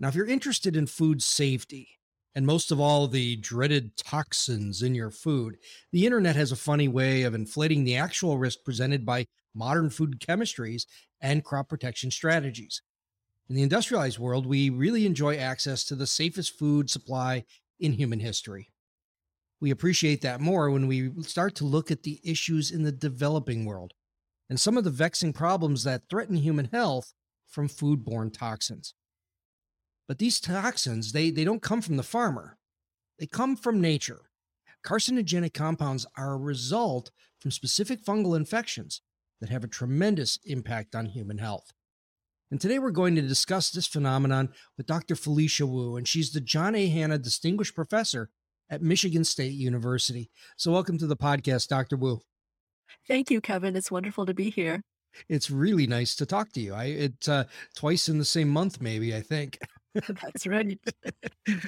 Now, if you're interested in food safety, and most of all, the dreaded toxins in your food, the internet has a funny way of inflating the actual risk presented by modern food chemistries and crop protection strategies. In the industrialized world, we really enjoy access to the safest food supply in human history. We appreciate that more when we start to look at the issues in the developing world and some of the vexing problems that threaten human health from foodborne toxins. But these toxins, they, they don't come from the farmer. They come from nature. Carcinogenic compounds are a result from specific fungal infections that have a tremendous impact on human health. And today we're going to discuss this phenomenon with Dr. Felicia Wu, and she's the John A. Hannah Distinguished Professor at Michigan State University. So, welcome to the podcast, Dr. Wu. Thank you, Kevin. It's wonderful to be here. It's really nice to talk to you. I it uh, twice in the same month, maybe I think. That's right.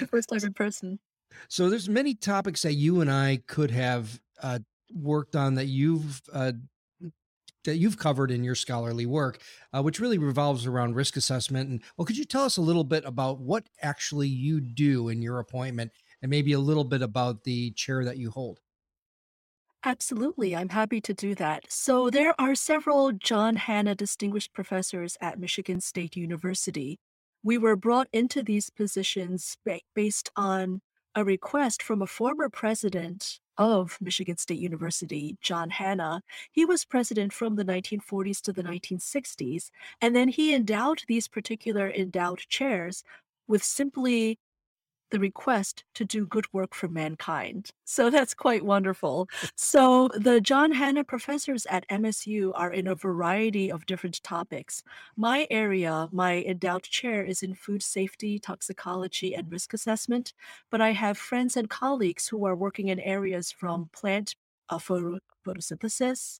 First time in person. So there's many topics that you and I could have uh, worked on that you've uh, that you've covered in your scholarly work, uh, which really revolves around risk assessment. And well, could you tell us a little bit about what actually you do in your appointment, and maybe a little bit about the chair that you hold? Absolutely, I'm happy to do that. So there are several John Hannah Distinguished Professors at Michigan State University. We were brought into these positions ba- based on a request from a former president of Michigan State University, John Hannah. He was president from the 1940s to the 1960s, and then he endowed these particular endowed chairs with simply the request to do good work for mankind. So that's quite wonderful. So the John Hannah professors at MSU are in a variety of different topics. My area, my endowed chair, is in food safety, toxicology, and risk assessment. But I have friends and colleagues who are working in areas from plant uh, photo- photosynthesis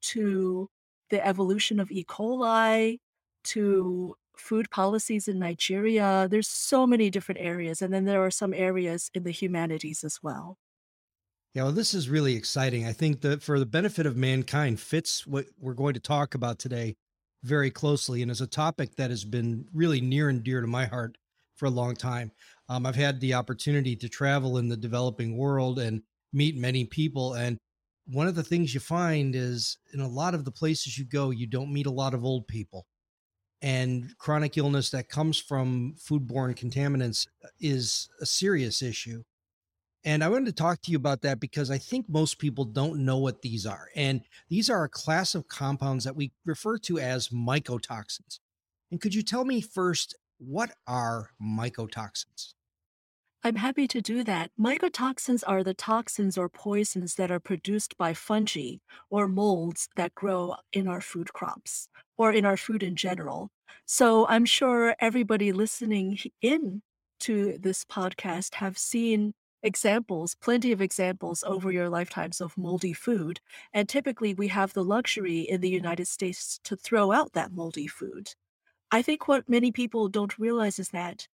to the evolution of E. coli to food policies in Nigeria. There's so many different areas. And then there are some areas in the humanities as well. Yeah, well, this is really exciting. I think that for the benefit of mankind fits what we're going to talk about today very closely and is a topic that has been really near and dear to my heart for a long time. Um, I've had the opportunity to travel in the developing world and meet many people. And one of the things you find is in a lot of the places you go, you don't meet a lot of old people and chronic illness that comes from foodborne contaminants is a serious issue. And I wanted to talk to you about that because I think most people don't know what these are. And these are a class of compounds that we refer to as mycotoxins. And could you tell me first, what are mycotoxins? I'm happy to do that. Mycotoxins are the toxins or poisons that are produced by fungi or molds that grow in our food crops or in our food in general. So I'm sure everybody listening in to this podcast have seen examples, plenty of examples over your lifetimes of moldy food. And typically we have the luxury in the United States to throw out that moldy food. I think what many people don't realize is that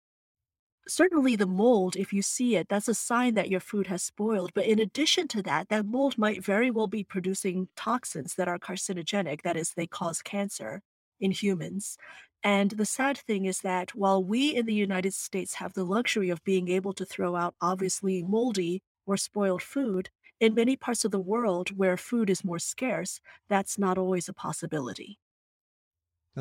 certainly the mold, if you see it, that's a sign that your food has spoiled. But in addition to that, that mold might very well be producing toxins that are carcinogenic, that is, they cause cancer in humans. And the sad thing is that while we in the United States have the luxury of being able to throw out obviously moldy or spoiled food, in many parts of the world where food is more scarce, that's not always a possibility.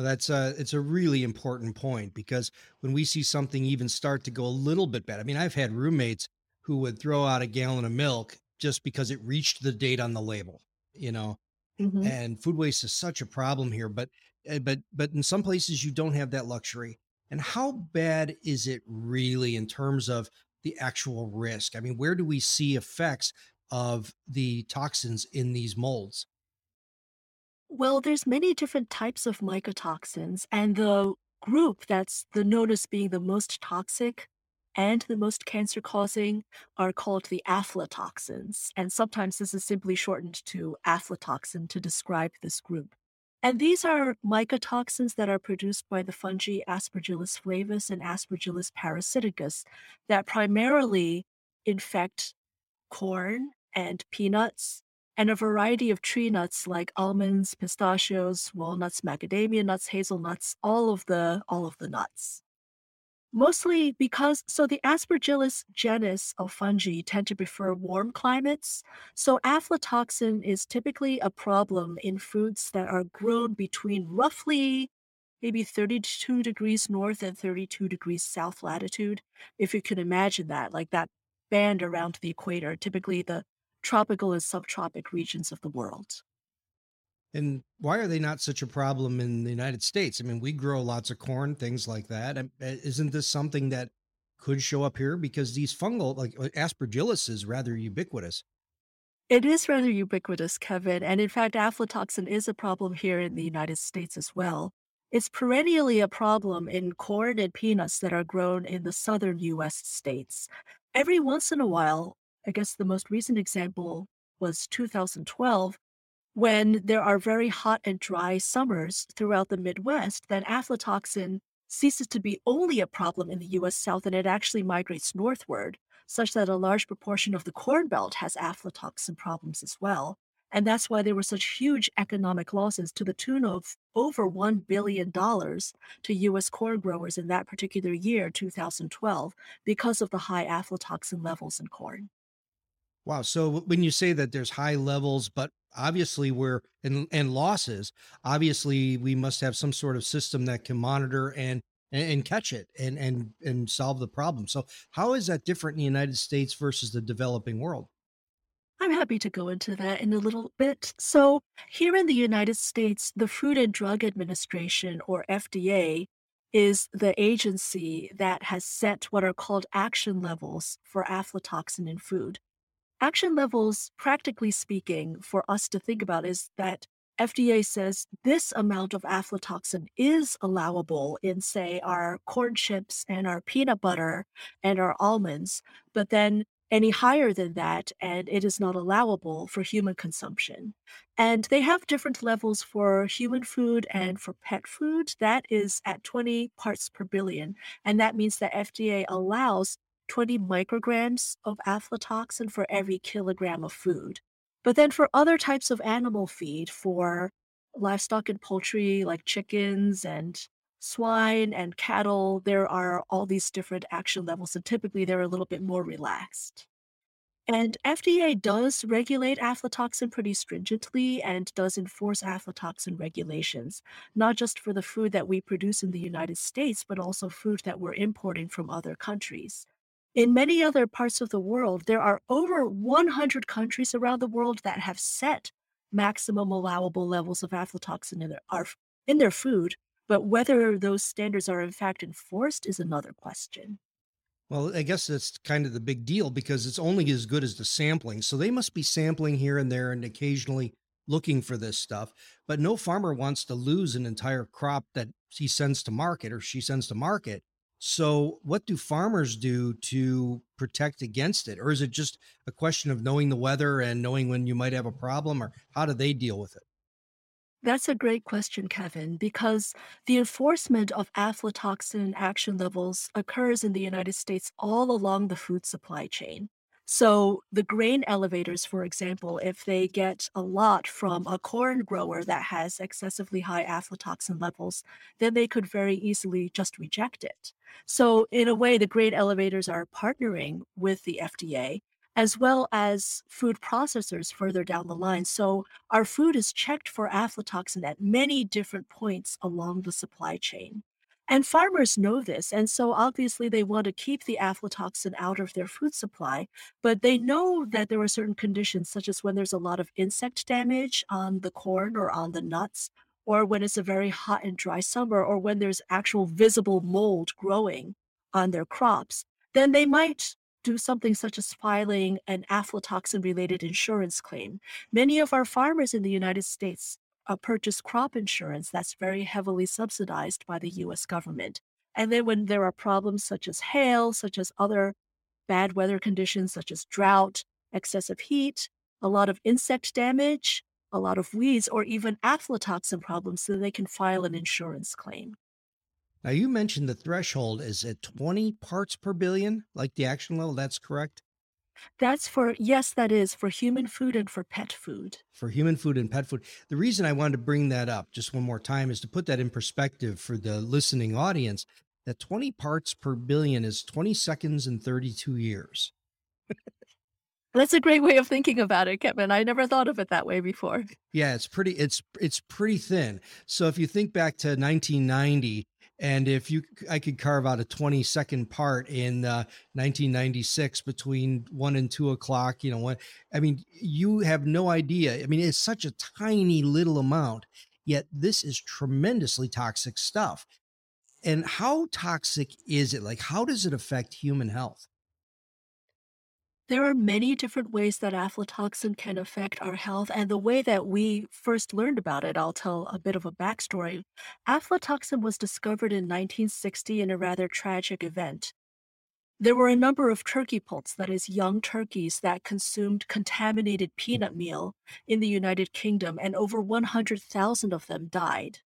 Now that's a it's a really important point because when we see something even start to go a little bit bad, I mean, I've had roommates who would throw out a gallon of milk just because it reached the date on the label, you know. hmm And food waste is such a problem here, but eh, but but in some places you don't have that luxury. And how bad is it really in terms of the actual risk? I mean, where do we see effects of the toxins in these molds? Well, there's many different types of mycotoxins, and the group that's the known as being the most toxic and the most cancer causing are called the aflatoxins. And sometimes this is simply shortened to aflatoxin to describe this group. And these are mycotoxins that are produced by the fungi Aspergillus flavus and Aspergillus parasiticus that primarily infect corn and peanuts and a variety of tree nuts like almonds, pistachios, walnuts, macadamia nuts, hazelnuts, all of the all of the nuts. Mostly because so the Aspergillus genus of fungi tend to prefer warm climates. So aflatoxin is typically a problem in foods that are grown between roughly maybe 32 degrees north and 32 degrees south latitude. If you can imagine that, like that band around the equator, typically the tropical and subtropic regions of the world. And why are they not such a problem in the United States? I mean, we grow lots of corn, things like that. Uh, isn't this something that could show up here? Because these fungal, like uh, aspergillus, is rather ubiquitous. It is rather ubiquitous, Kevin. And in fact, aflatoxin is a problem here in the United States as well. It's perennially a problem in corn and peanuts that are grown in the southern US states. Every once in a while, I guess the most recent example was 2012, when there are very hot and dry summers throughout the Midwest, then aflatoxin ceases to be only a problem in the US South and it actually migrates northward, such that a large proportion of the Corn Belt has aflatoxin problems as well. And that's why there were such huge economic losses to the tune of over $1 billion to US corn growers in that particular year, 2012, because of the high aflatoxin levels in corn. Wow. So when you say that there's high levels, but obviously we're and and losses, obviously we must have some sort of system that can monitor and and, catch it and and and solve the problem. So how is that different in the United States versus the developing world? I'm happy to go into that in a little bit. So, here in the United States, the Food and Drug Administration, or FDA, is the agency that has set what are called action levels for aflatoxin in food. Action levels, practically speaking, for us to think about is that FDA says this amount of aflatoxin is allowable in, say, our corn chips and our peanut butter and our almonds, but then any higher than that, and it is not allowable for human consumption. And they have different levels for human food and for pet food. That is at 20 parts per billion. And that means that FDA allows 20 micrograms of aflatoxin for every mm-hmm. kilogram of food. But then for other types of animal feed, for livestock and poultry like chickens and swine and cattle, there are all these different action levels, and typically they're a little bit more relaxed. And FDA does regulate aflatoxin pretty stringently and does enforce aflatoxin regulations, not just for the food that we produce in the United States, but also food that we're importing from other countries. In many other parts of the world, there are over 100 countries around the world that have set maximum allowable levels of aflatoxin in their, are, in their food, but whether those standards are in fact enforced is another question. Well, I guess that's kind of the big deal because it's only as good as the sampling. So they must be sampling here and there and occasionally looking for this stuff. But no farmer wants to lose an entire crop that he sends to market or she sends to market so, what do farmers do to protect against it? Or is it just a question of knowing the weather and knowing when you might have a problem, or how do they deal with it? That's a great question, Kevin, because the enforcement of aflatoxin action levels occurs in the United States all along the food supply chain. So the grain elevators, for example, if they get a lot from a corn grower that has excessively high aflatoxin levels, then they could very easily just reject it. So in a way, the grain elevators are partnering with the FDA as well as food processors further down the line. So our food is checked for aflatoxin at many different points along the supply chain. And farmers know this. And so obviously they want to keep the aflatoxin out of their food supply, but they know that there are certain conditions, such as when there's a lot of insect damage on the corn or on the nuts, or when it's a very hot and dry summer, or when there's actual visible mold growing on their crops, then they might do something such as filing an aflatoxin related insurance claim. Many of our farmers in the United States uh, purchase crop insurance that's very heavily subsidized by the US government. And then when there are problems such as hail, such as other bad weather conditions such as drought, excessive heat, a lot of insect damage, a lot of weeds, or even aflatoxin problems, so they can file an insurance claim. Now, you mentioned the threshold is at 20 parts per billion, like the action level. That's correct? That's for, yes, that is for human food and for pet food. For human food and pet food. The reason I wanted to bring that up just one more time is to put that in perspective for the listening audience that 20 parts per billion is 20 seconds and 32 years. That's a great way of thinking about it, Kevin. I never thought of it that way before. Yeah, it's pretty it's it's pretty thin. So if you think back to 1990 and if you I could carve out a 20 second part in uh, 1996 between 1 and 2 o'clock, you know, what I mean, you have no idea. I mean, it's such a tiny little amount, yet this is tremendously toxic stuff. And how toxic is it? Like how does it affect human health? There are many different ways that aflatoxin can affect our health, and the way that we first learned about it, I'll tell a bit of a backstory. Aflatoxin was discovered in 1960 in a rather tragic event. There were a number of turkey poults, that is, young turkeys, that consumed contaminated mm. peanut meal in the United Kingdom, and over 100,000 of them died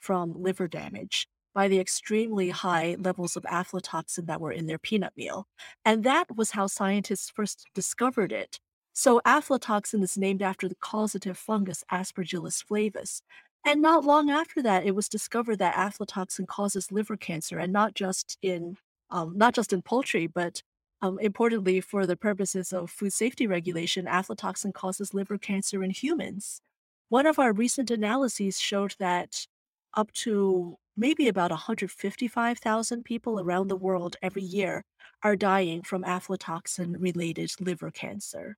from liver damage by the extremely high levels of aflatoxin that were in their peanut meal. And that was how scientists first discovered it. So aflatoxin is named after the causative fungus Aspergillus flavus. And not long after that, it was discovered that aflatoxin causes liver cancer, and not just in um, not just in poultry, but um, importantly for the purposes of food safety regulation, aflatoxin causes liver cancer in humans. One of our recent analyses showed that up to maybe about 155,000 people around the world every year are dying from aflatoxin related liver cancer.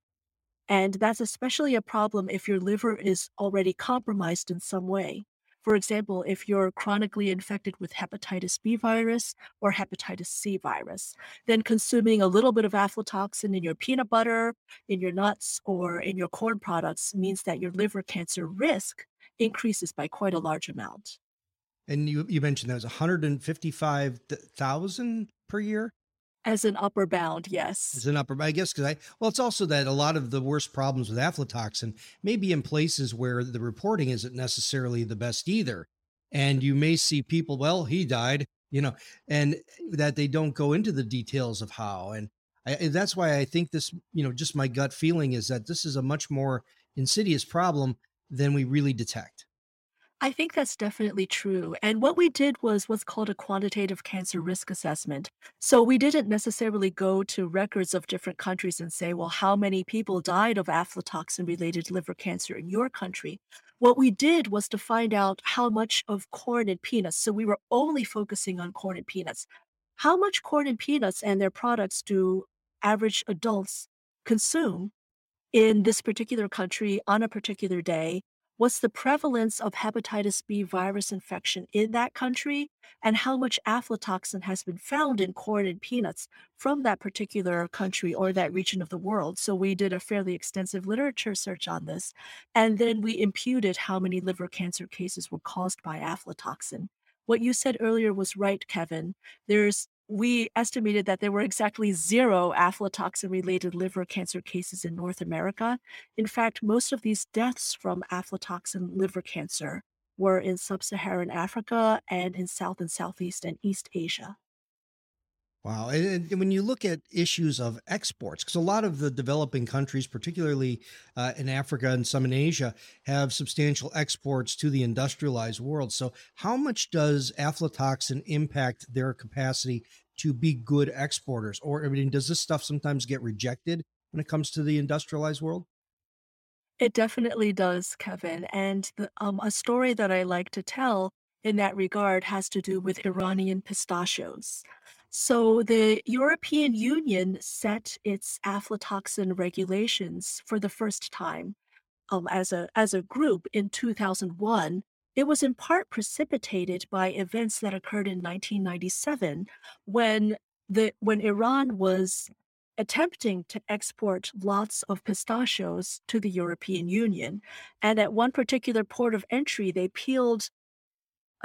And that's especially a problem if your liver is already compromised in some way. For example, if you're chronically infected with hepatitis B virus or hepatitis C virus, then consuming a little bit of aflatoxin in your peanut butter, in your nuts, or in your corn products means that your liver cancer risk increases by quite a large amount. And you you mentioned that was 155,000 per year? As an upper bound, yes. As an upper, bound, I guess, because I, well, it's also that a lot of the worst problems with aflatoxin may be in places where the reporting isn't necessarily the best either. And you may see people, well, he died, you know, and that they don't go into the details of how. And I, that's why I think this, you know, just my gut feeling is that this is a much more insidious problem than we really detect. I think that's definitely true. And what we did was what's called a quantitative cancer risk assessment. So we didn't necessarily go to records of different countries and say, well, how many people died of aflatoxin related liver cancer in your country? What we did was to find out how much of corn and peanuts. So we were only focusing on corn and peanuts. How much corn and peanuts and their products do average adults consume in this particular country on a particular day? What's the prevalence of hepatitis B virus infection in that country, and how much aflatoxin has been found in corn and peanuts from that particular country or that region of the world. So we did a fairly extensive literature search on this, and then we imputed how many liver cancer cases were caused by aflatoxin. What you said earlier was right, Kevin. There's we estimated that there were exactly zero aflatoxin related liver cancer cases in North America. In fact, most of these deaths from aflatoxin liver cancer were in sub Saharan Africa and in South and Southeast and East Asia. Wow. And, when you look at issues of exports, because a lot of the developing countries, particularly uh, in Africa and some in Asia, have substantial exports to the industrialized world. So, how much does aflatoxin impact their capacity to be good exporters? Or, I mean, does this stuff sometimes get rejected when it comes to the industrialized world? It definitely does, Kevin. And the, um, a story that I like to tell in that regard has to do with Iranian pistachios. So the European Union set its aflatoxin regulations for the first time um, as a as a group in 2001. It was in part precipitated by events that occurred in 1997 when the when Iran was attempting to export lots of pistachios to the European Union. And at one particular port of entry, they peeled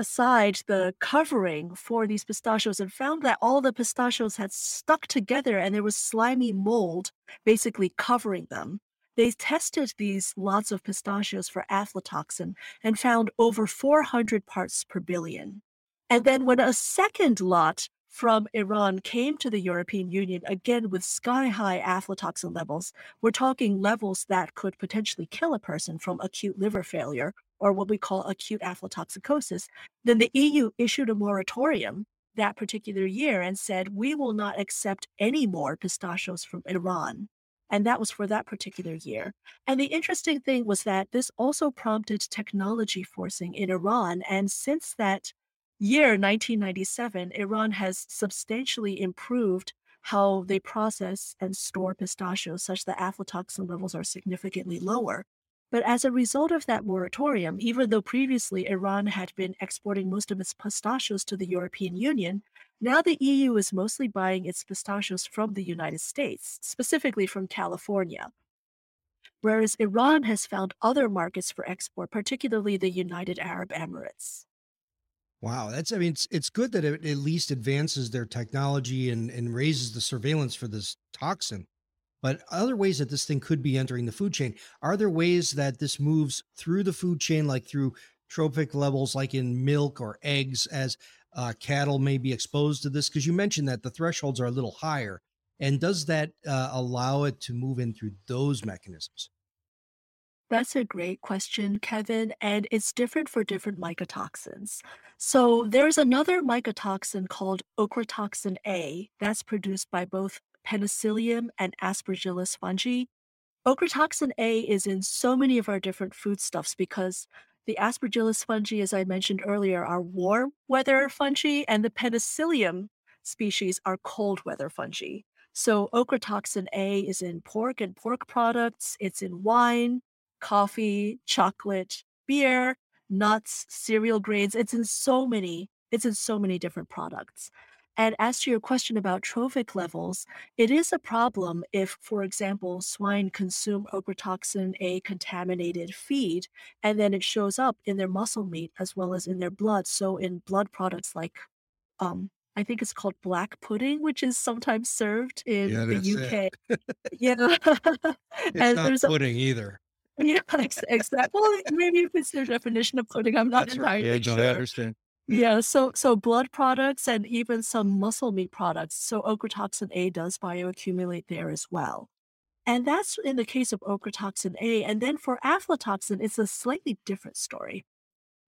aside the covering for these pistachios and found that all the pistachios had stuck together and there was slimy mold basically covering them. They tested these lots of pistachios for aflatoxin and found over 400 parts per billion. And then when a second lot from Iran came to the European Union, again with sky high aflatoxin levels, we're talking levels that could potentially kill a person from acute liver failure or what we call acute aflatoxicosis, then the EU issued a moratorium that particular year and said, we will not accept any more pistachios from Iran. And that was for that particular year. And the interesting thing was that this also prompted technology forcing in Iran. And since that year, 1997, Iran has substantially improved how they process and store pistachios such that aflatoxin levels are significantly lower. But as a result of that moratorium, even though previously Iran had been exporting most of its pistachios to the European Union, now the EU is mostly buying its pistachios from the United States, specifically from California. Whereas Iran has found other markets for export, particularly the United Arab Emirates. Wow, that's I mean it's it's good that it at least advances their technology and and raises the surveillance for this toxin. But other ways that this thing could be entering the food chain, are there ways that this moves through the food chain, like through trophic levels, like in milk or eggs, as uh, cattle may be exposed to this? Because you mentioned that the thresholds are a little higher. And does that uh, allow it to move in through those mechanisms? That's a great question, Kevin, and it's different for different mycotoxins. So there's another mycotoxin called ochratoxin A that's produced by both Penicillium, and Aspergillus fungi. Ochratoxin A is in so many of our different foodstuffs because the Aspergillus fungi, as I mentioned earlier, are warm weather fungi, and the Penicillium species are cold weather fungi. So ochratoxin A is in pork and pork products, it's in wine, coffee, chocolate, beer, nuts, cereal grains. It's in so many, it's in so many different products. And as to your question about trophic levels, it is a problem if, for example, swine consume ochratoxin A contaminated feed, and then it shows up in their muscle meat as well as in their blood. So in blood products like, um, I think it's called black pudding, which is sometimes served in Yeah, the. UK. Yeah. It's and not there's a, pudding either. yeah, exactly. Well, maybe if it's their definition of pudding, I'm not That's right. Yeah, entirely no, I understand. Yeah, so so blood products and even some muscle meat products. So ochratoxin A does bioaccumulate there as well. And that's in the case of ochratoxin A. And then for aflatoxin, it's a slightly different story,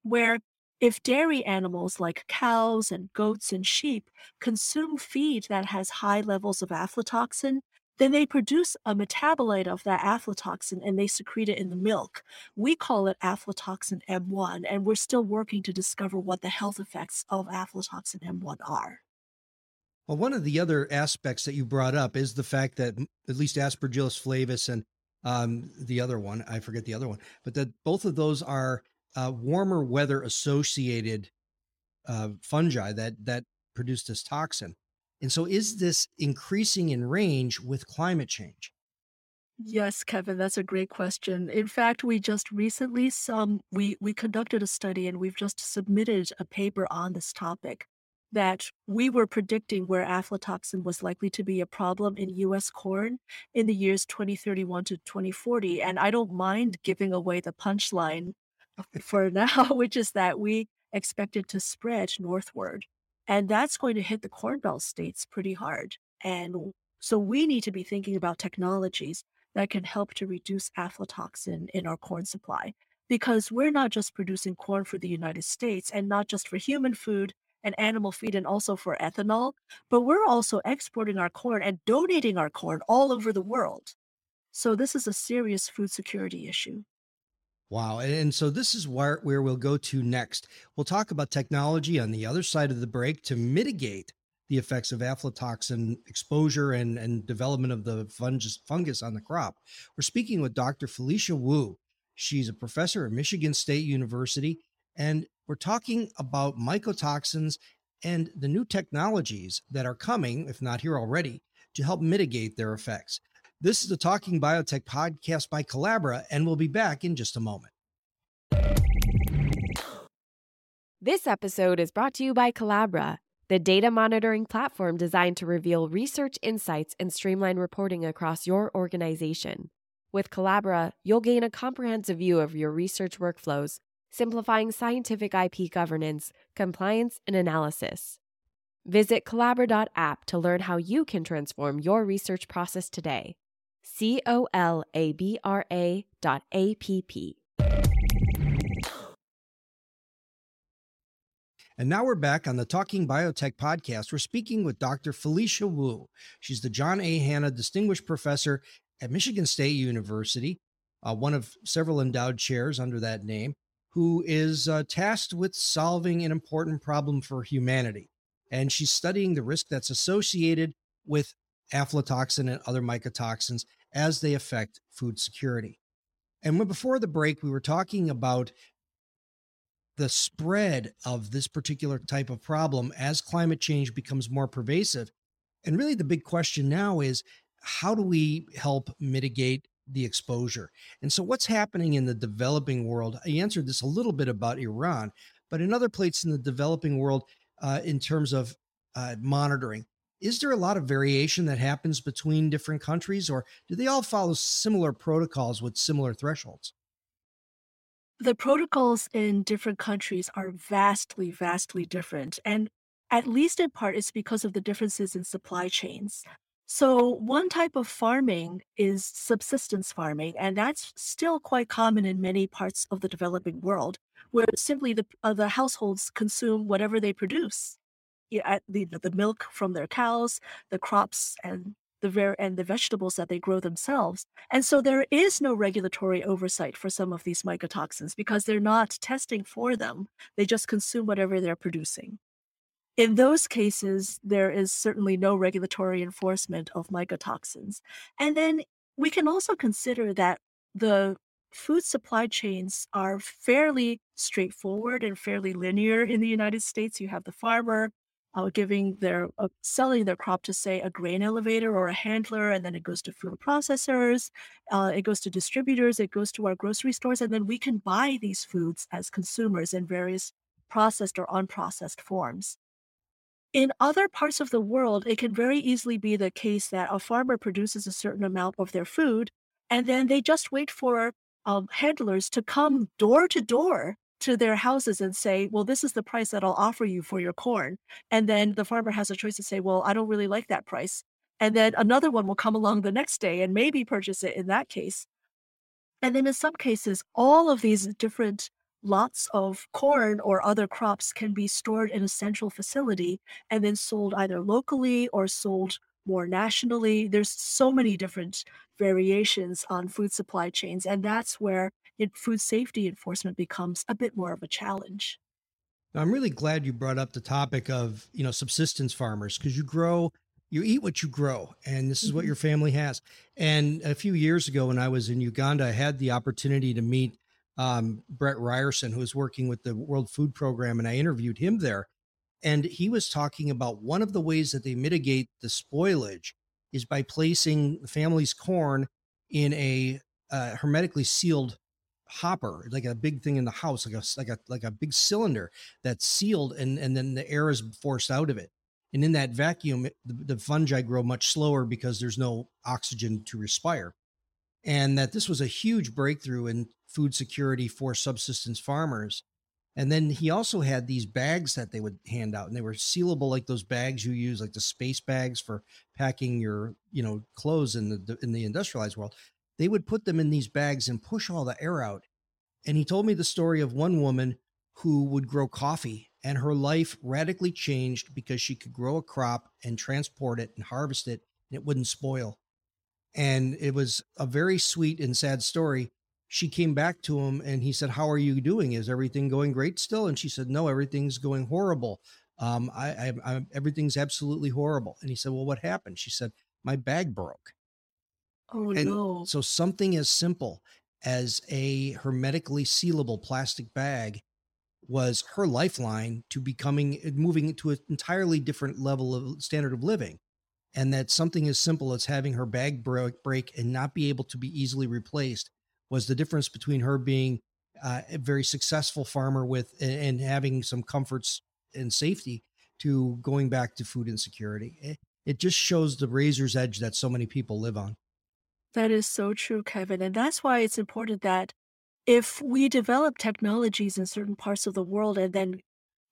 where if dairy animals like cows and goats and sheep consume feed that has high levels of aflatoxin, then they produce a metabolite of that aflatoxin and they secrete it in the milk. We call it aflatoxin M1, and we're still working to discover what the health effects of aflatoxin M1 are. Well, one of the other aspects that you brought up is the fact that at least Aspergillus flavus and um, the other one, I forget the other one, but that both of those are uh, warmer weather associated uh, fungi that that produce this toxin. And so, is this increasing in range with climate change? Yes, Kevin, that's a great question. In fact, we just recently some we we conducted a study and we've just submitted a paper on this topic that we were predicting where aflatoxin was likely to be a problem in US corn in the years 2031 to 2040. And I don't mind giving away the punchline for now, which is that we expect it to spread northward. And that's going to hit the Corn Belt states pretty hard. And so we need to be thinking about technologies that can help to reduce aflatoxin in our corn supply. Because we're not just producing corn for the United States and not just for human food and animal feed and also for ethanol, but we're also exporting our corn and donating our corn all over the world. So this is a serious food security issue. Wow. And, so this is where, where we'll go to next. We'll talk about technology on the other side of the break to mitigate the effects of aflatoxin exposure and, and development of the fungus, fungus on the crop. We're speaking with Dr. Felicia Wu. She's a professor at Michigan State University, and we're talking about mycotoxins and the new technologies that are coming, if not here already, to help mitigate their effects. This is the Talking Biotech podcast by Colabra, and we'll be back in just a moment. This episode is brought to you by Colabra, the data monitoring platform designed to reveal research insights and streamline reporting across your organization. With Colabra, you'll gain a comprehensive view of your research workflows, simplifying scientific IP governance, compliance, and analysis. Visit Colabra.app to learn how you can transform your research process today. C O L A B R A dot A P P. And now we're back on the Talking Biotech podcast. We're speaking with Dr. Felicia Wu. She's the John A. Hannah Distinguished Professor at Michigan State University, uh, one of several endowed chairs under that name, who is uh, tasked with solving an important problem for humanity. And she's studying the risk that's associated with aflatoxin and other mycotoxins as they affect food security. And when before the break, we were talking about the spread of this particular type of problem as climate change becomes more pervasive. And really, the big question now is how do we help mitigate the exposure? And so, what's happening in the developing world? I answered this a little bit about Iran, but in other places in the developing world, uh, in terms of uh, monitoring, is there a lot of variation that happens between different countries, or do they all follow similar protocols with similar thresholds? The protocols in different countries are vastly, vastly different. And at least in part, it's because of the differences in supply chains. So, one type of farming is subsistence farming, and that's still quite common in many parts of the developing world, where simply the, uh, the households consume whatever they produce. The, the milk from their cows, the crops and the ver- and the vegetables that they grow themselves. And so there is no regulatory oversight for some of these mycotoxins because they're not testing for them. They just consume whatever they're producing. In those cases, there is certainly no regulatory enforcement of mycotoxins. And then we can also consider that the food supply chains are fairly straightforward and fairly linear in the United States. You have the farmer, uh, giving their uh, selling their crop to say a grain elevator or a handler and then it goes to food processors uh, it goes to distributors it goes to our grocery stores and then we can buy these foods as consumers in various processed or unprocessed forms. In other parts of the world it can very easily be the case that a farmer produces a certain amount of their food and then they just wait for um, handlers to come door to door to their houses and say, well, this is the price that I'll offer you for your corn. And then the farmer has a choice to say, well, I don't really like that price. And then another one will come along the next day and maybe purchase it in that case. And then in some cases, all of these different lots of corn or other crops can be stored in a central facility and then sold either locally or sold more nationally. There's so many different variations on food supply chains. And that's where it, food safety enforcement becomes a bit more of a challenge. I'm really glad you brought up the topic of, you know, subsistence farmers because you grow, you eat what you grow, and this is mm-hmm. what your family has. And a few years ago, when I was in Uganda, I had the opportunity to meet um, Brett Ryerson, who was working with the World Food Program, and I interviewed him there. And he was talking about one of the ways that they mitigate the spoilage is by placing the family's corn in a uh, hermetically sealed hopper, like a big thing in the house, like a like a like a big cylinder that's sealed, and and then the air is forced out of it. And in that vacuum, it, the, the fungi grow much slower because there's no oxygen to respire. And that this was a huge breakthrough in food security for subsistence farmers. And then he also had these bags that they would hand out, and they were sealable, like those bags you use, like the space bags for packing your, you know, clothes in the in the industrialized world they would put them in these bags and push all the air out. And he told me the story of one woman who would grow coffee and her life radically changed because she could grow a crop and transport it and harvest it and it wouldn't spoil. And it was a very sweet and sad story. She came back to him and he said, How are you doing? Is everything going great still? And she said, No, everything's going horrible. Um, I, I, I, everything's absolutely horrible. And he said, Well, what happened? She said, My bag broke. Oh, And no. so something as simple as a hermetically sealable plastic bag was her lifeline to becoming uh, moving to an entirely different level of standard of living. and that something as simple as having her bag break and not be able to be easily replaced was the difference between her being uh, a very successful farmer with and having some comforts and safety to going back to food insecurity. It, it just shows the razor's edge that so many people live on. That is so true, Kevin. And that's why it's important that if we develop technologies in certain parts of the world and then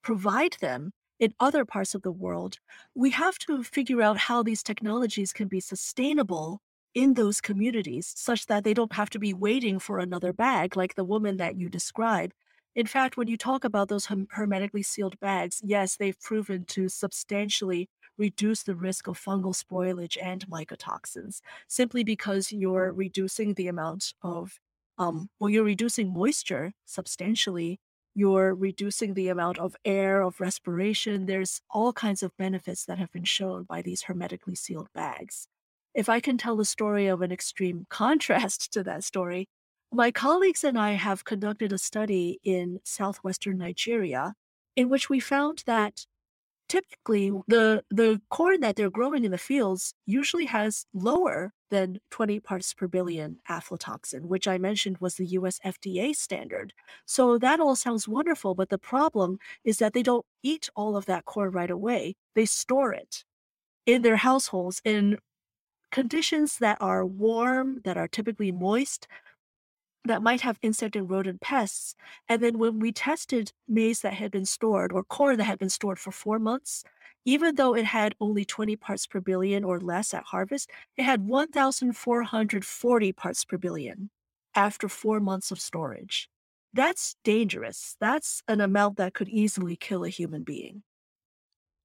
provide them in other parts of the world, we have to figure out how these technologies can be sustainable in those communities such that they don't have to be waiting for another bag like the woman that you describe. In fact, when you talk about those hermetically sealed bags, yes, they've proven to substantially reduce the risk of fungal spoilage and mycotoxins simply because you're reducing the amount of um, well, you're reducing moisture substantially you're reducing the amount of air, of respiration. There's all kinds of benefits that have been shown by these hermetically sealed bags. If I can tell the story of an extreme contrast to that story, my colleagues and I have conducted a study in southwestern Nigeria in which we found that typically the the corn that they're growing in the fields usually has lower than 20 parts per billion aflatoxin, which I mentioned was the US FDA standard. So that all sounds wonderful, but the problem is that they don't eat all of that corn right away. They store it in their households in conditions that are warm, that are typically moist, that might have insect and rodent pests. And then when we tested maize that had been stored or corn that had been stored for four months, even though it had only 20 parts per billion or less at harvest, it had 1,440 parts per billion after four months of storage. That's dangerous. That's an amount that could easily kill a human being.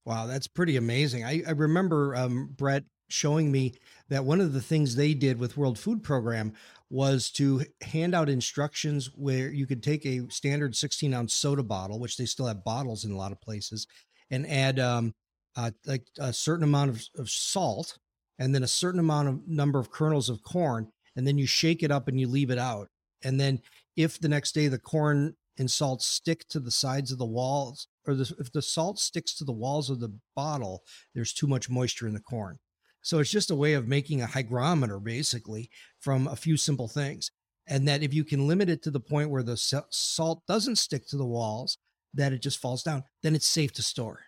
Wow, that's pretty amazing. I, I remember um, Brett showing me that one of the things they did with World Food Program was to hand out instructions where you could take a standard 16 ounce soda bottle, which they still have bottles in a lot of places, and add um, uh, like a certain amount of, of salt and then a certain amount of number of kernels of corn. And then you shake it up and you leave it out. And then if the next day the corn and salt stick to the sides of the walls, or the, if the salt sticks to the walls of the bottle, there's too much moisture in the corn. So it's just a way of making a hygrometer basically from a few simple things. And that if you can limit it to the point where the salt doesn't stick to the walls, that it just falls down, then it's safe to store.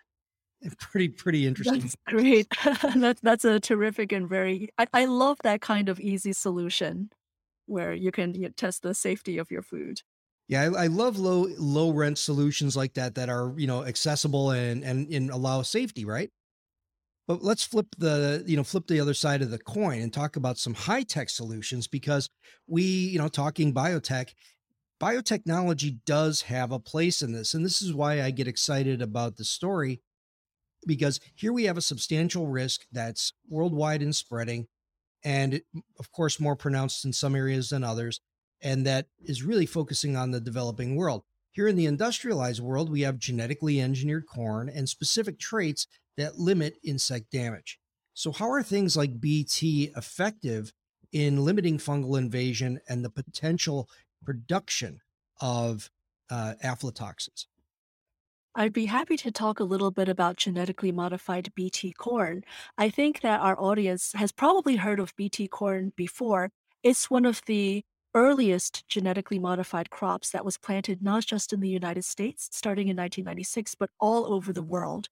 Pretty, pretty interesting. That's great. that's that's a terrific and very. I, I love that kind of easy solution where you can you know, test the safety of your food. Yeah, I, I, love low low rent solutions like that that are you know accessible and and, and allow safety, right? But let's flip the, you know, flip the other side of the coin and talk about some high tech solutions because we, you know, talking biotech, biotechnology does have a place in this. And this is why I get excited about the story because here we have a substantial risk that's worldwide and spreading. And of course, more pronounced in some areas than others. And that is really focusing on the developing world. Here in the industrialized world, we have genetically engineered corn and specific traits that limit insect damage. So, how are things like BT effective in limiting fungal invasion and the potential production of uh, aflatoxins? I'd be happy to talk a little bit about genetically modified BT corn. I think that our audience has probably heard of BT corn before. It's one of the earliest genetically modified crops that was planted not just in the United States starting in 1996, but all over the world.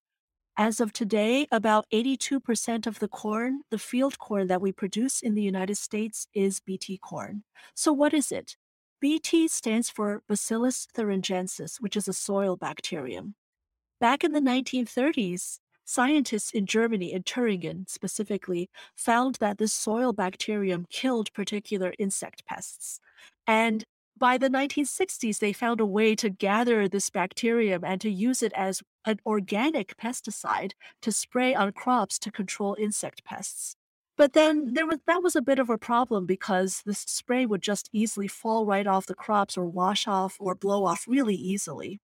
As of today, about 82% of the corn, the field corn that we produce in the United States, is BT corn. So, what is it? BT stands for Bacillus thuringiensis, which is a soil bacterium. Back in the 1930s, scientists in Germany, in Thuringen specifically, found that this soil bacterium killed particular insect pests. And by the 1960s, they found a way to gather this bacterium and to use it as an organic pesticide to spray on crops to control insect pests. But then there was that was a bit of a problem because this spray would just easily fall right off the crops or wash off or blow off really easily.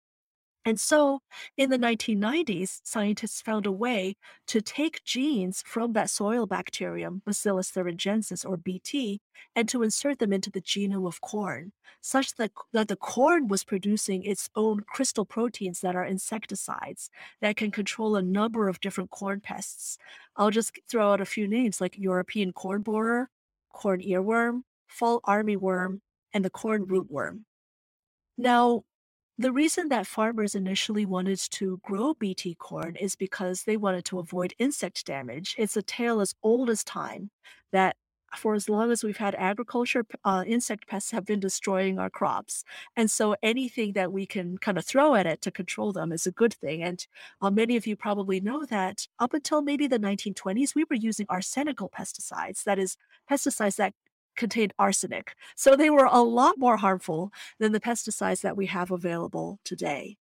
And so in the 1990s, scientists found a way to take genes from that soil bacterium, Bacillus thuringiensis or BT, and to insert them into the genome of corn, such that, that the corn was producing its own crystal proteins that are insecticides that can control a number of different corn pests. I'll just throw out a few names like European corn borer, corn earworm, fall armyworm, and the corn rootworm. Now, the reason that farmers initially wanted to grow Bt corn is because they wanted to avoid insect damage. It's a tale as old as time that for as long as we've had agriculture, uh, insect pests have been destroying our crops. And so anything that we can kind of throw at it to control them is a good thing. And uh, many of you probably know that up until maybe the 1920s, we were using arsenical pesticides, that is, pesticides that contained arsenic. So they were a lot more harmful than the pesticides that we have available today.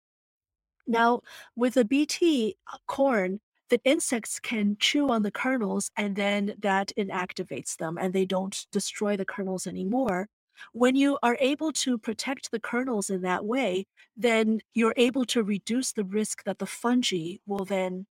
Now, with the BT uh, corn, the insects can chew on the kernels and then that inactivates them and they don't destroy the kernels anymore. When you are able to protect the kernels in that way, then you're able to reduce the risk that the fungi will then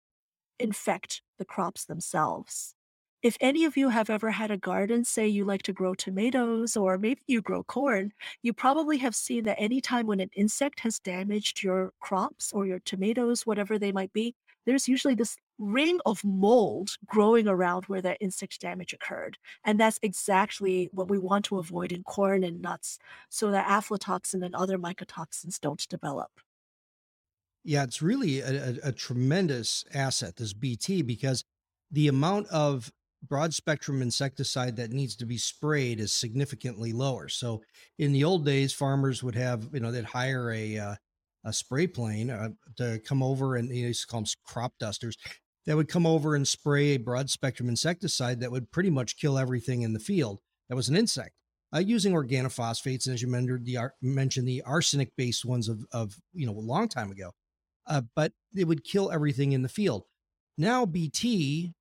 infect the crops themselves. If any of you have ever had a garden, say you like to grow tomatoes or maybe you grow corn, you probably have seen that anytime when an insect has damaged your crops or your tomatoes, whatever they might be, there's usually this ring of mold growing around where that insect damage occurred. And that's exactly what we want to avoid in corn and nuts so that aflatoxin and other mycotoxins don't develop. Yeah, it's really a, a, a tremendous asset, this BT, because the amount of broad spectrum insecticide that needs to be sprayed is significantly lower. So in the old days, farmers would have, you know, they'd hire a uh, a spray plane uh, to come over and you used to call them crop dusters that would come over and spray a broad spectrum insecticide that would pretty much kill everything in the field that was an insect. Uh, using organophosphates, and as you mentioned, the mentioned the arsenic based ones of, of you know a long time ago, uh, but it would kill everything in the field. Now BT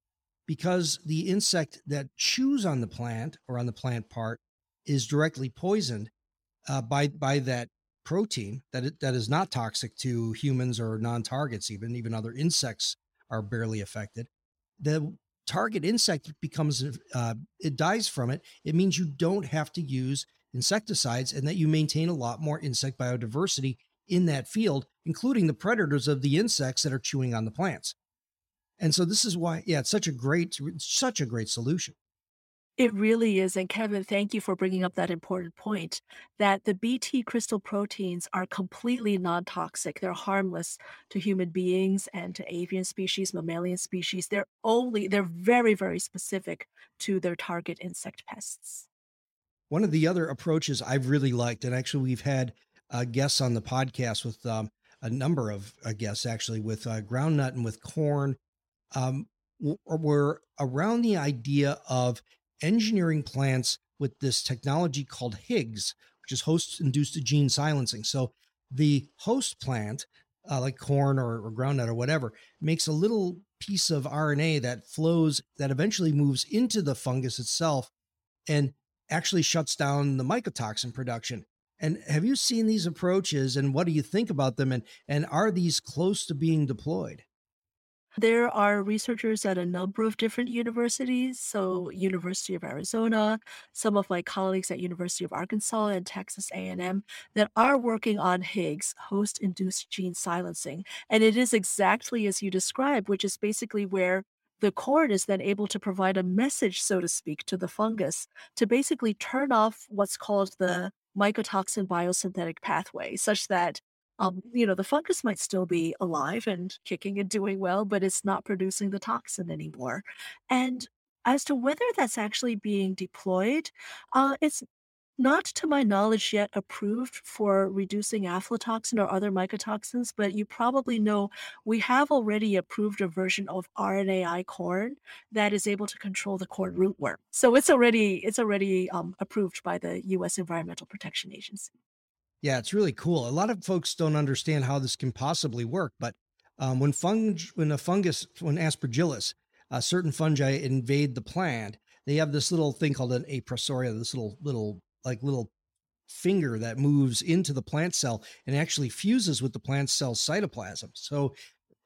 because the insect that chews on the plant or on the plant part is directly poisoned uh, by by that protein that it, that is not toxic to humans or non-targets even even other insects are barely affected. The target insect becomes uh, it dies from it. It means you don't have to use insecticides and that you maintain a lot more insect biodiversity in that field including the predators of the insects that are chewing on the plants and so this is why, yeah, it's such a great, such a great solution. It really is. And Kevin, thank you for bringing up that important point that the BT crystal proteins are completely non toxic. They're harmless to human beings and to avian species, mammalian species. They're only, they're very, very specific to their target insect pests. One of the other approaches I've really liked, and actually we've had uh, guests on the podcast with um, a number of uh, guests actually with uh, groundnut and with corn um, were around the idea of engineering plants with this technology called HIGS, which is host induced gene silencing. So the host plant, uh, like corn or, or groundnut or whatever, makes a little piece of RNA that flows that eventually moves into the fungus itself and actually shuts down the mycotoxin production. And have you seen these approaches and what do you think about them? And, and are these close to being deployed? There are researchers at a number of different universities, so University of Arizona, some of my colleagues at University of Arkansas and Texas A&M that are working on HIGS, host-induced gene silencing. And it is exactly as you described, which is basically where the corn is then able to provide a message, so to speak, to the fungus to basically turn off what's called the mycotoxin biosynthetic pathway, such that um, you know, the fungus might still be alive and kicking and doing well, but it's not producing the toxin anymore. And as to whether that's actually being deployed, uh, it's not to my knowledge yet approved for reducing aflatoxin or other mycotoxins, but you probably know we have already approved a version of RNAi corn that is able to control the corn rootworm. So it's already it's already um, approved by the U.S. Environmental Protection Agency. Yeah, it's really cool. A lot of folks don't understand how this can possibly work, but um, when fung when a fungus when aspergillus, uh, certain fungi invade the plant, they have this little thing called an appressoria, this little little like little finger that moves into the plant cell and actually fuses with the plant cell cytoplasm. So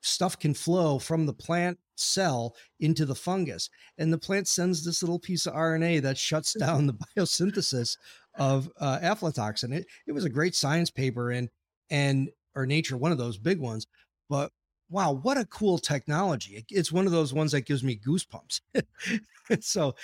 stuff can flow from the plant cell into the fungus. And the plant sends this little piece of RNA that shuts down the biosynthesis of uh, aflatoxin. It, it was a great science paper in and or Nature, one of those big ones. But wow, what a cool technology! It's one of those ones that gives me goosebumps. so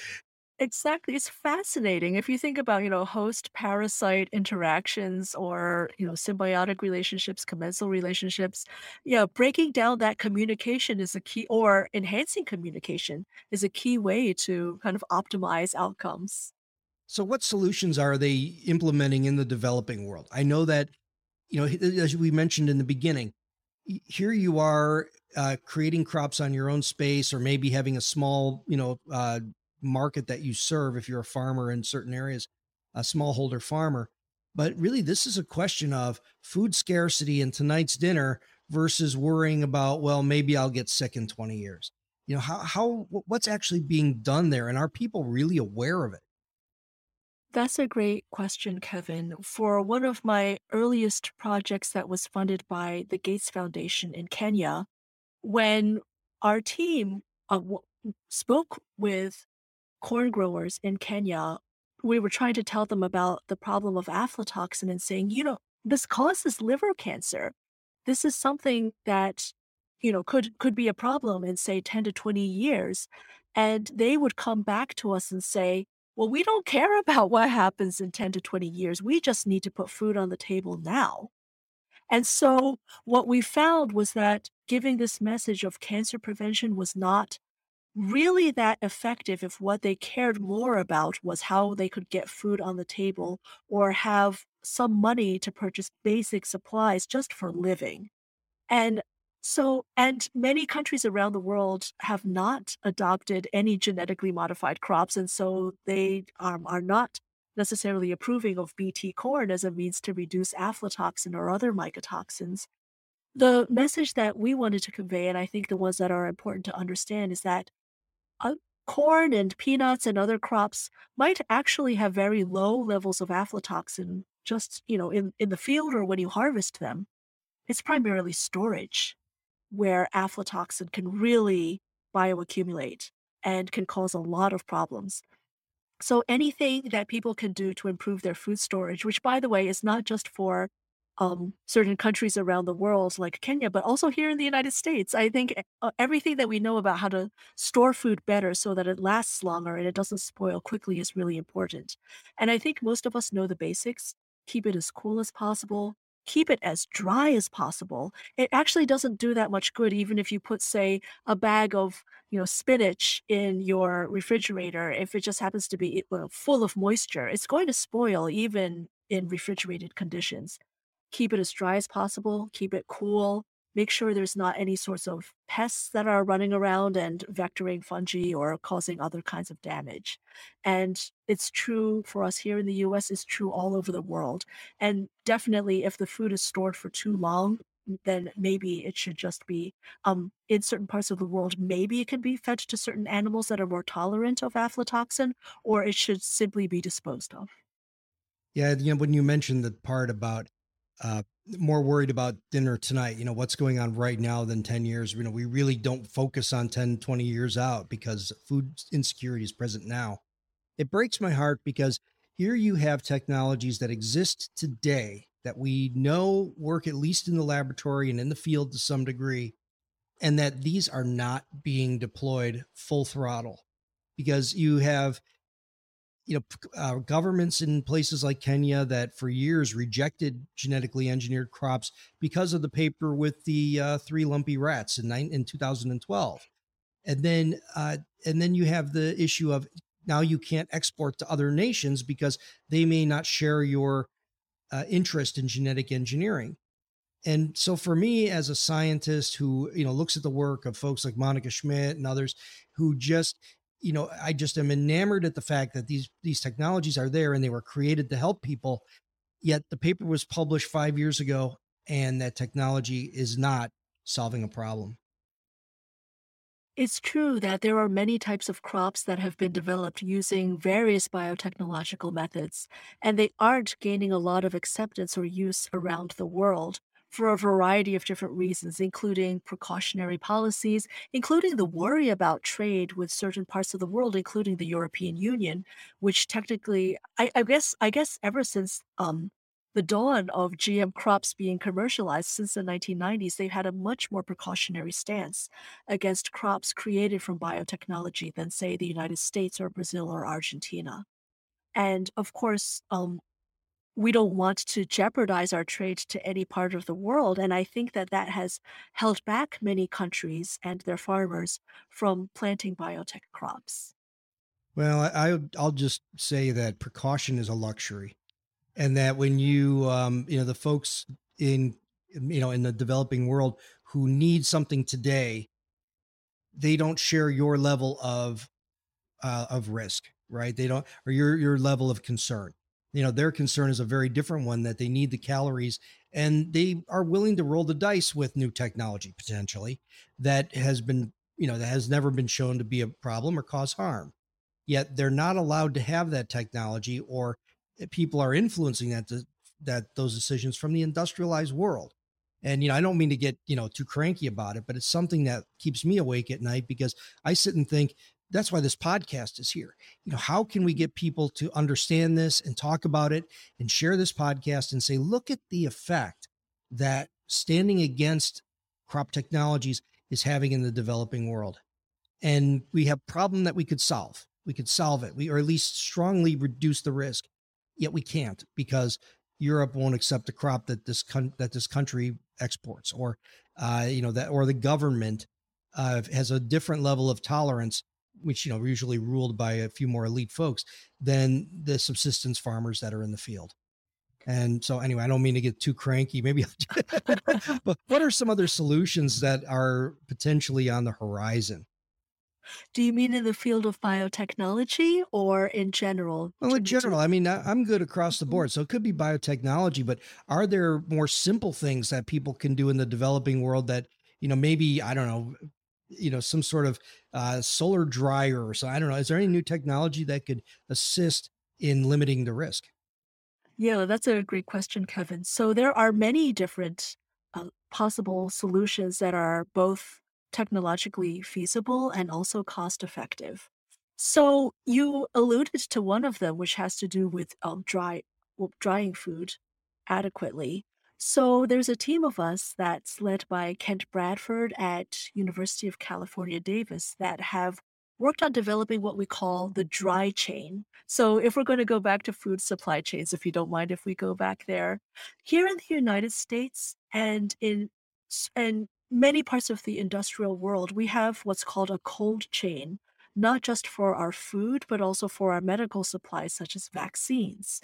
Exactly. It's fascinating. If you think about, you know, host parasite interactions or, you know, symbiotic relationships, commensal relationships, yeah, breaking down that communication is a key, or enhancing communication is a key way to kind of optimize outcomes. So, what solutions are they implementing in the developing world? I know that, you know, as we mentioned in the beginning, here you are uh, creating crops on your own space, or maybe having a small, you know, uh, market that you serve if you're a farmer in certain areas, a smallholder farmer. But really, this is a question of food scarcity and tonight's dinner versus worrying about, well, maybe I'll get sick in 20 years. You know, how, how, what's actually being done there? And are people really aware of it? That's a great question, Kevin. For one of my earliest projects that was funded by the Gates Foundation in Kenya, when our team uh, spoke with corn growers in Kenya, we were trying to tell them about the problem of aflatoxin and saying, you know, this causes liver cancer. This is something that, you know, could could be a problem in say 10 to 20 years. And they would come back to us and say, well, we don't care about what happens in 10 to 20 years. We just need to put food on the table now. And so what we found was that giving this message of cancer prevention was not really that effective if what they cared more about was how they could get food on the table or have some money to purchase basic supplies just for living. And so, and many countries around the world have not adopted any genetically modified crops. And so they um, are not necessarily approving of BT corn as a means to reduce aflatoxin or other mycotoxins. The message that we wanted to convey, and I think the ones that are important to understand, is that uh, corn and peanuts and other crops might actually have very low levels of aflatoxin just, you know, in, in the field or when you harvest them. It's primarily storage where aflatoxin can really bioaccumulate and can cause a lot of problems. So anything that people can do to improve their food storage, which by the way is not just for um, certain countries around the world like Kenya, but also here in the United States. I think e- uh, everything that we know about how to store food better so that it lasts longer and it doesn't spoil quickly is really important. And I think most of us know the basics. Keep it as cool as possible. Keep it as dry as possible. It actually doesn't do that much good, even if you put, say, a bag of you know spinach in your refrigerator. If it just happens to be well, full of moisture, it's going to spoil even in refrigerated conditions. Keep it as dry as possible, keep it cool, make sure there's not any sorts of pests that are running around and vectoring fungi or causing other kinds of damage. And it's true for us here in the US, it's true all over the world. And definitely, if the food is stored for too long, then maybe it should just be um, in certain parts of the world. Maybe it can be fed to certain animals that are more tolerant of aflatoxin, or it should simply be disposed of. Yeah, you know, when you mentioned the part about uh, more worried about dinner tonight, you know, what's going on right now than 10 years. You know, we really don't focus on 10, 20 years out because food insecurity is present now. It breaks my heart because here you have technologies that exist today that we know work at least in the laboratory and in the field to some degree, and that these are not being deployed full throttle because you have you know uh, governments in places like Kenya that for years rejected genetically engineered crops because of the paper with the uh, three lumpy rats in, nine, in 2012 and then uh, and then you have the issue of now you can't export to other nations because they may not share your uh, interest in genetic engineering. And so for me as a scientist who you know looks at the work of folks like monica schmidt and others who just you know i just am enamored at the fact that these these technologies are there and they were created to help people yet the paper was published 5 years ago and that technology is not solving a problem. It's true that there are many types of crops that have been developed using various biotechnological methods, and they aren't gaining a lot of acceptance or use around the world for a variety of different reasons, including precautionary policies, including the worry about trade with certain parts of the world, including the European Union, which technically, I, I guess, I guess ever since um, the dawn of GM crops being commercialized since the 1990s, they've had a much more precautionary stance against crops created from biotechnology than, say, the United States or Brazil or Argentina. And of course, um, we don't want to jeopardize our trade to any part of the world. And I think that that has held back many countries and their farmers from planting biotech crops. Well, I, I I'll just say that precaution is a luxury and that when you um, you know the folks in you know in the developing world who need something today they don't share your level of uh, of risk right they don't or your your level of concern you know their concern is a very different one that they need the calories and they are willing to roll the dice with new technology potentially that has been you know that has never been shown to be a problem or cause harm yet they're not allowed to have that technology or people are influencing that that those decisions from the industrialized world. And you know, I don't mean to get you know too cranky about it, but it's something that keeps me awake at night because I sit and think that's why this podcast is here. You know, how can we get people to understand this and talk about it and share this podcast and say, look at the effect that standing against crop technologies is having in the developing world. And we have problem that we could solve. We could solve it. We or at least strongly reduce the risk yet we can't because Europe won't accept the crop that this con- that this country exports, or uh, you know that, or the government uh, has a different level of tolerance, which you know usually ruled by a few more elite folks than the subsistence farmers that are in the field. And so, anyway, I don't mean to get too cranky. Maybe, but what are some other solutions that are potentially on the horizon? Do you mean in the field of biotechnology or in general? Well, in general, I mean, I- am good across the Mhm. board. So it could be biotechnology, but are there more simple things that people can do in the developing world that, you know, maybe, I don't know, you know, some sort of uh, solar dryer or so? I don't know. Is there any new technology that could assist in limiting the risk? Yeah, that's a great question, Kevin. So there are many different uh, possible solutions that are both technologically feasible and also cost effective. So you alluded to one of them, which has to do with um, dry well, drying food adequately. So there's a team of us that's led by Kent Bradford at University of California, Davis that have worked on developing what we call the dry chain. So if we're going to go back to food supply chains, if you don't mind if we go back there, here in the United States and in and many parts of the industrial world, we have what's called a cold chain, not just for our food, but also for our medical supplies, such as vaccines,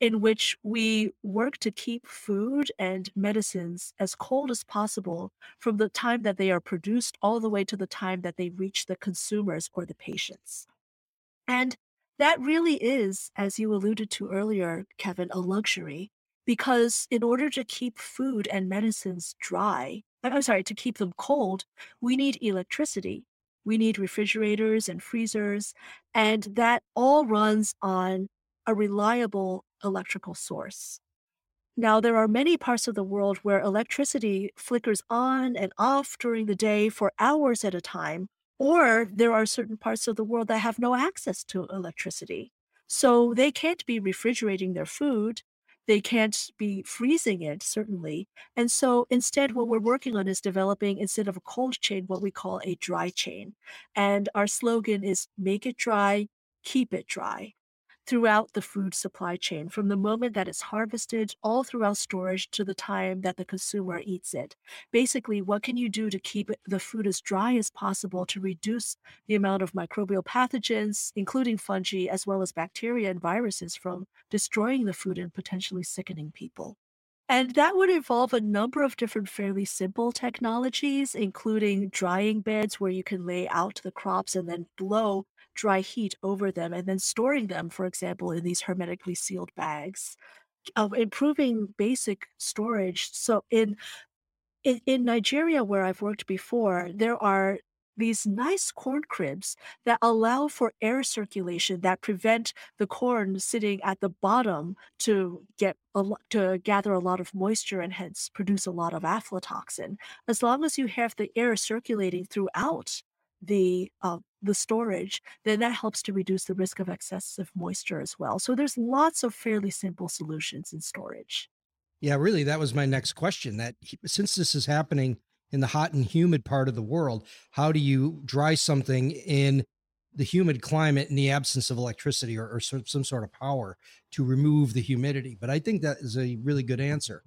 in which we work to keep food and medicines as cold as possible from the time that they are produced all the way to the time that they reach the consumers or the patients. And that really is, as you alluded to earlier, Kevin, a luxury because in order to keep food and medicines dry, I'm sorry, to keep them cold, we need electricity. We need refrigerators and freezers, and that all runs on a reliable electrical source. Now, there are many parts of the world where electricity flickers on and off during the day for hours at a time, or there are certain parts of the world that have no access to electricity. So they can't be refrigerating their food they can't be freezing it, certainly. And so instead, what we're working on is developing, instead of a cold chain, what we call a dry chain. And our slogan is make it dry, keep it dry throughout the food supply chain, from the moment that it's harvested all throughout storage to the time that the consumer eats it. Basically, what can you do to keep the food as dry as possible to reduce the amount of microbial pathogens, including fungi, as well as bacteria and viruses, from destroying the food and potentially sickening people? And that would involve a number of different fairly simple technologies, including drying beds where you can lay out the crops and then blow dry heat over them and then storing them, for example, in these hermetically sealed bags. Uh, improving basic storage. So in, in in Nigeria, where I've worked before, there are these nice corn cribs that allow for air circulation that prevent the corn sitting at the bottom to get a to gather a lot of moisture and hence produce a lot of aflatoxin. As long as you have the air circulating throughout the uh, the storage, then that helps to reduce the risk of excessive moisture as well. So there's lots of fairly simple solutions in storage. Yeah, really, that was my next question. That since this is happening in the hot and humid part of the world, how do you dry something in the humid climate in the absence of electricity or, or some, sort of power to remove the humidity? But I think that is a really good answer.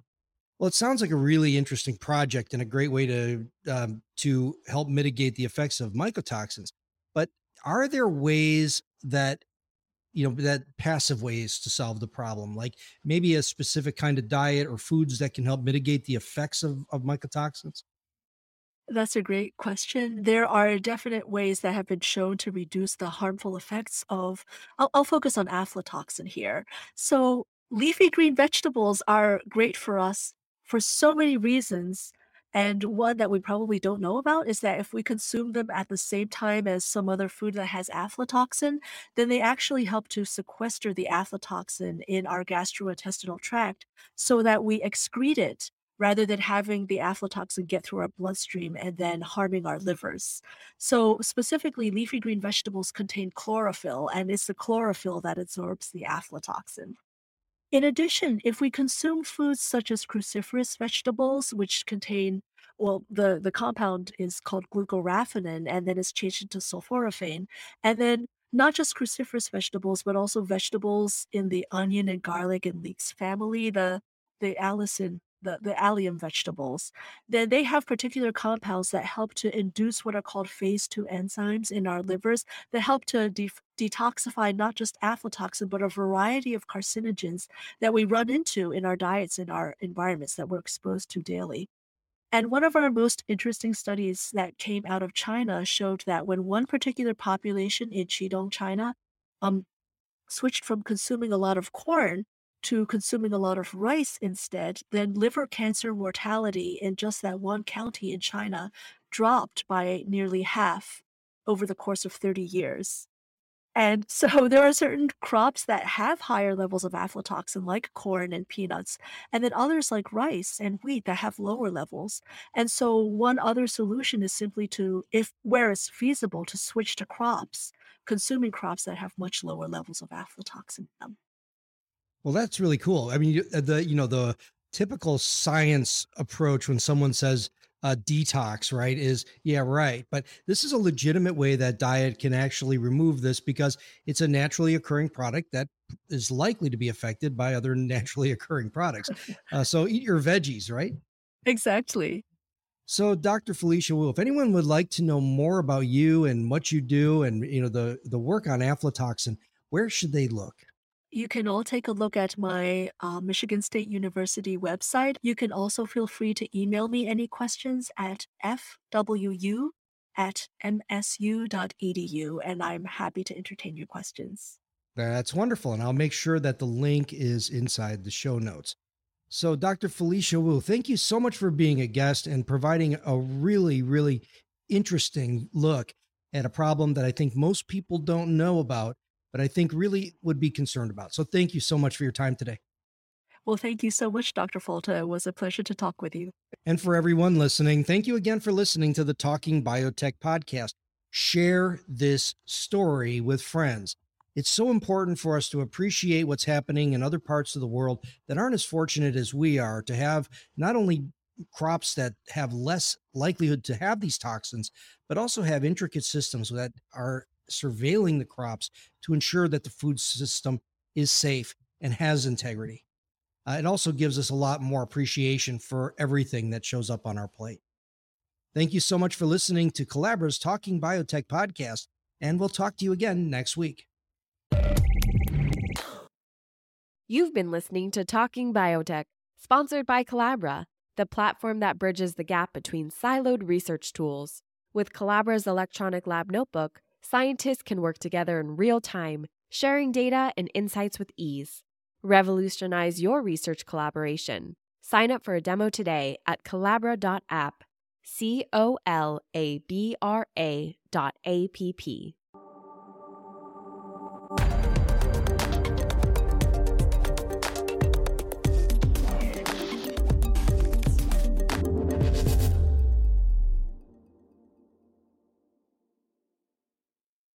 Well, it sounds like a really interesting project and a great way to um, to help mitigate the effects of mycotoxins. Are there ways that you know that passive ways to solve the problem, like maybe a specific kind of diet or foods that can help mitigate the effects of, of mycotoxins? That's a great question. There are definite ways that have been shown to reduce the harmful effects of. I'll, I'll focus on aflatoxin here. So, leafy green vegetables are great for us for so many reasons. And one that we probably don't know about is that if we consume them at the same time as some other food that has aflatoxin, then they actually help to sequester the aflatoxin in our gastrointestinal tract so that we excrete it rather than having the aflatoxin get through our bloodstream and then harming our livers. So, specifically, leafy green vegetables contain chlorophyll, and it's the chlorophyll that absorbs the aflatoxin. In addition, if we consume foods such as cruciferous vegetables, which contain well, the, the compound is called glucoraphanin and then it's changed into sulforaphane. And then not just cruciferous vegetables, but also vegetables in the onion and garlic and leeks family, the the allicin, the, the allium vegetables, then they have particular compounds that help to induce what are called phase two enzymes in our livers that help to de- detoxify not just aflatoxin, but a variety of carcinogens that we run into in our diets and our environments that we're exposed to daily. And one of our most interesting studies that came out of China showed that when one particular population in Qidong, China, um, switched from consuming a lot of corn to consuming a lot of rice instead, then liver cancer mortality in just that one county in China dropped by nearly half over the course of 30 years. And so there are certain crops that have higher levels of aflatoxin, like corn and peanuts, and then others like rice and wheat that have lower levels. And so one other solution is simply to, if where it's feasible, to switch to crops, consuming crops that have much lower levels of aflatoxin in them. Well, that's really cool. I mean, uh, the you know the typical science approach when someone says uh, detox, right, is yeah, right. But this is a legitimate way that diet can actually remove this because it's a naturally occurring product that is likely to be affected by other naturally occurring products. Uh, so eat your veggies, right? Exactly. So, Dr. Felicia Wu, if anyone would like to know more about you and what you do, and you know the the work on aflatoxin, where should they look? You can all take a look at my uh, Michigan State University website. You can also feel free to email me any questions at fwu at msu.edu, and I'm happy to entertain your questions. That's wonderful. And I'll make sure that the link is inside the show notes. So, Dr. Felicia Wu, thank you so much for being a guest and providing a really, really interesting look at a problem that I think most people don't know about, but I think really would be concerned about. So, thank you so much for your time today. Well, thank you so much, Dr. Folta. It was a pleasure to talk with you. And for everyone listening, thank you again for listening to the Talking Biotech podcast. Share this story with friends. It's so important for us to appreciate what's happening in other parts of the world that aren't as fortunate as we are to have not only crops that have less likelihood to have these toxins, but also have intricate systems that are surveilling the crops to ensure that the food system is safe and has integrity. Uh, it also gives us a lot more appreciation for everything that shows up on our plate. Thank you so much for listening to Colabra's Talking Biotech podcast, and we'll talk to you again next week. You've been listening to Talking Biotech, sponsored by Colabra, the platform that bridges the gap between siloed research tools. With Colabra's electronic lab notebook, scientists can work together in real time, sharing data and insights with ease. Revolutionize your research collaboration. Sign up for a demo today at colabra.app. C O L A B R A dot A P P.